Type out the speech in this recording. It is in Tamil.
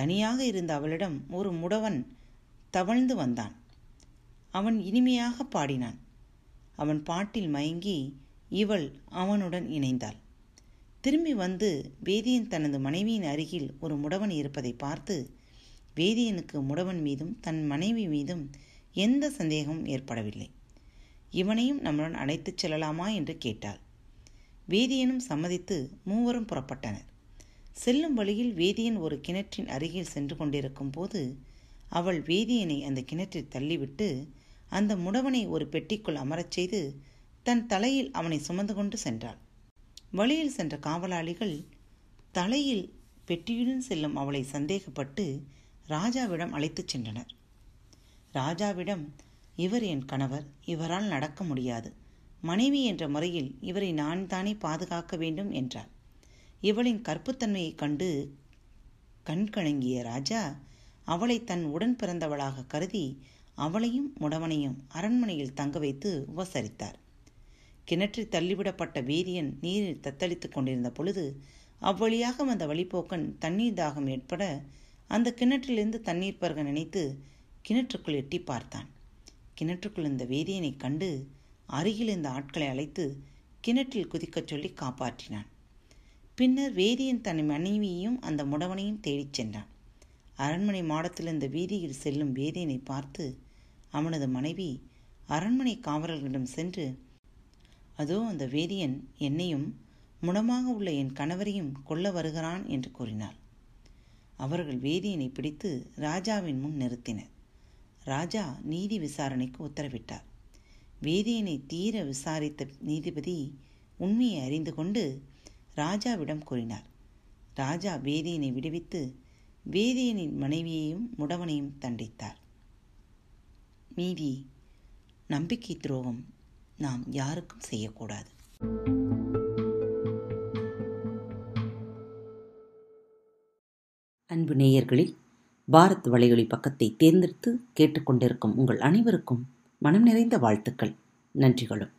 தனியாக இருந்த அவளிடம் ஒரு முடவன் தவழ்ந்து வந்தான். அவன் இனிமையாக பாடினான். அவன் பாட்டில் மயங்கி இவள் அவனுடன் இணைந்தாள். திரும்பி வந்து வேதியன் தனது மனைவியின் அருகில் ஒரு முடவன் இருப்பதை பார்த்து வேதியனுக்கு முடவன் மீதும் தன் மனைவி மீதும் எந்த சந்தேகமும் ஏற்படவில்லை. இவனையும் நம்முடன் அழைத்துச் செல்லலாமா? என்று கேட்டாள். வேதியனும் சம்மதித்து மூவரும் புறப்பட்டனர். செல்லும் வழியில் வேதியன் ஒரு கிணற்றின் அருகில் சென்று கொண்டிருக்கும் போது அவள் வேதியனை அந்த கிணற்றில் தள்ளிவிட்டு அந்த முடவனை ஒரு பெட்டிக்குள் அமரச் செய்து தன் தலையில் அவனை சுமந்து கொண்டு சென்றாள். வழியில் சென்ற காவலாளிகள் தலையில் பெட்டியுடன் செல்லும் அவளை சந்தேகப்பட்டு ராஜாவிடம் அழைத்துச் சென்றனர். ராஜாவிடம் இவர் என் கணவர் இவரால் நடக்க முடியாது. மனைவி என்ற முறையில் இவரை நான் தானே பாதுகாக்க வேண்டும் என்றார் இவளின் கற்புத்தன்மையைக் கண்டு கண்கணங்கிய ராஜா அவளை தன் உடன் பிறந்தவளாக கருதி அவளையும் முடவனையும் அரண்மனையில் தங்க வைத்து உபசரித்தார். கிணற்றில் தள்ளிவிடப்பட்ட வீரியன் நீரில் தத்தளித்துக் கொண்டிருந்த பொழுது அவ்வழியாக வந்த வழிப்போக்கன் தண்ணீர் தாகம் ஏற்பட அந்த கிணற்றிலிருந்து தண்ணீர் பருக நினைத்து கிணற்றுக்குள் எட்டி பார்த்தான். கிணற்றுக்குள் இருந்த வேதியனைக் கண்டு அருகில் இருந்த ஆட்களை அழைத்து கிணற்றில் குதிக்கச் சொல்லி காப்பாற்றினான். பின்னர் வேதியன் தன் மனைவியையும் அந்த முடவனையும் தேடிச் சென்றான். அரண்மனை மாடத்திலிருந்த வீதியில் செல்லும் வேதியனை பார்த்து அவனது மனைவி அரண்மனை காவலர்களிடம் சென்று அதோ அந்த வேதியன் என்னையும் முடமாக உள்ள என் கணவரையும் கொல்ல வருகிறான் என்று கூறினாள். அவர்கள் வேதியனை பிடித்து ராஜாவின் முன் நிறுத்தினர். ராஜா நீதி விசாரணைக்கு உத்தரவிட்டார். வேதியனை தீர விசாரித்த நீதிபதி உண்மையை அறிந்து கொண்டு ராஜாவிடம் கூறினார் ராஜா வேதியனை விடுவித்து வேதியனின் மனைவியையும் முடவனையும் தண்டித்தார். மீதி நம்பிக்கை துரோகம் நாம் யாருக்கும் செய்யக்கூடாது. அன்பு நேயர்களில் பாரத் வலையொலி பக்கத்தை தேர்ந்தெடுத்து கேட்டுக்கொண்டிருக்கும் உங்கள் அனைவருக்கும் மனம் நிறைந்த வாழ்த்துக்கள். நன்றிகளும்.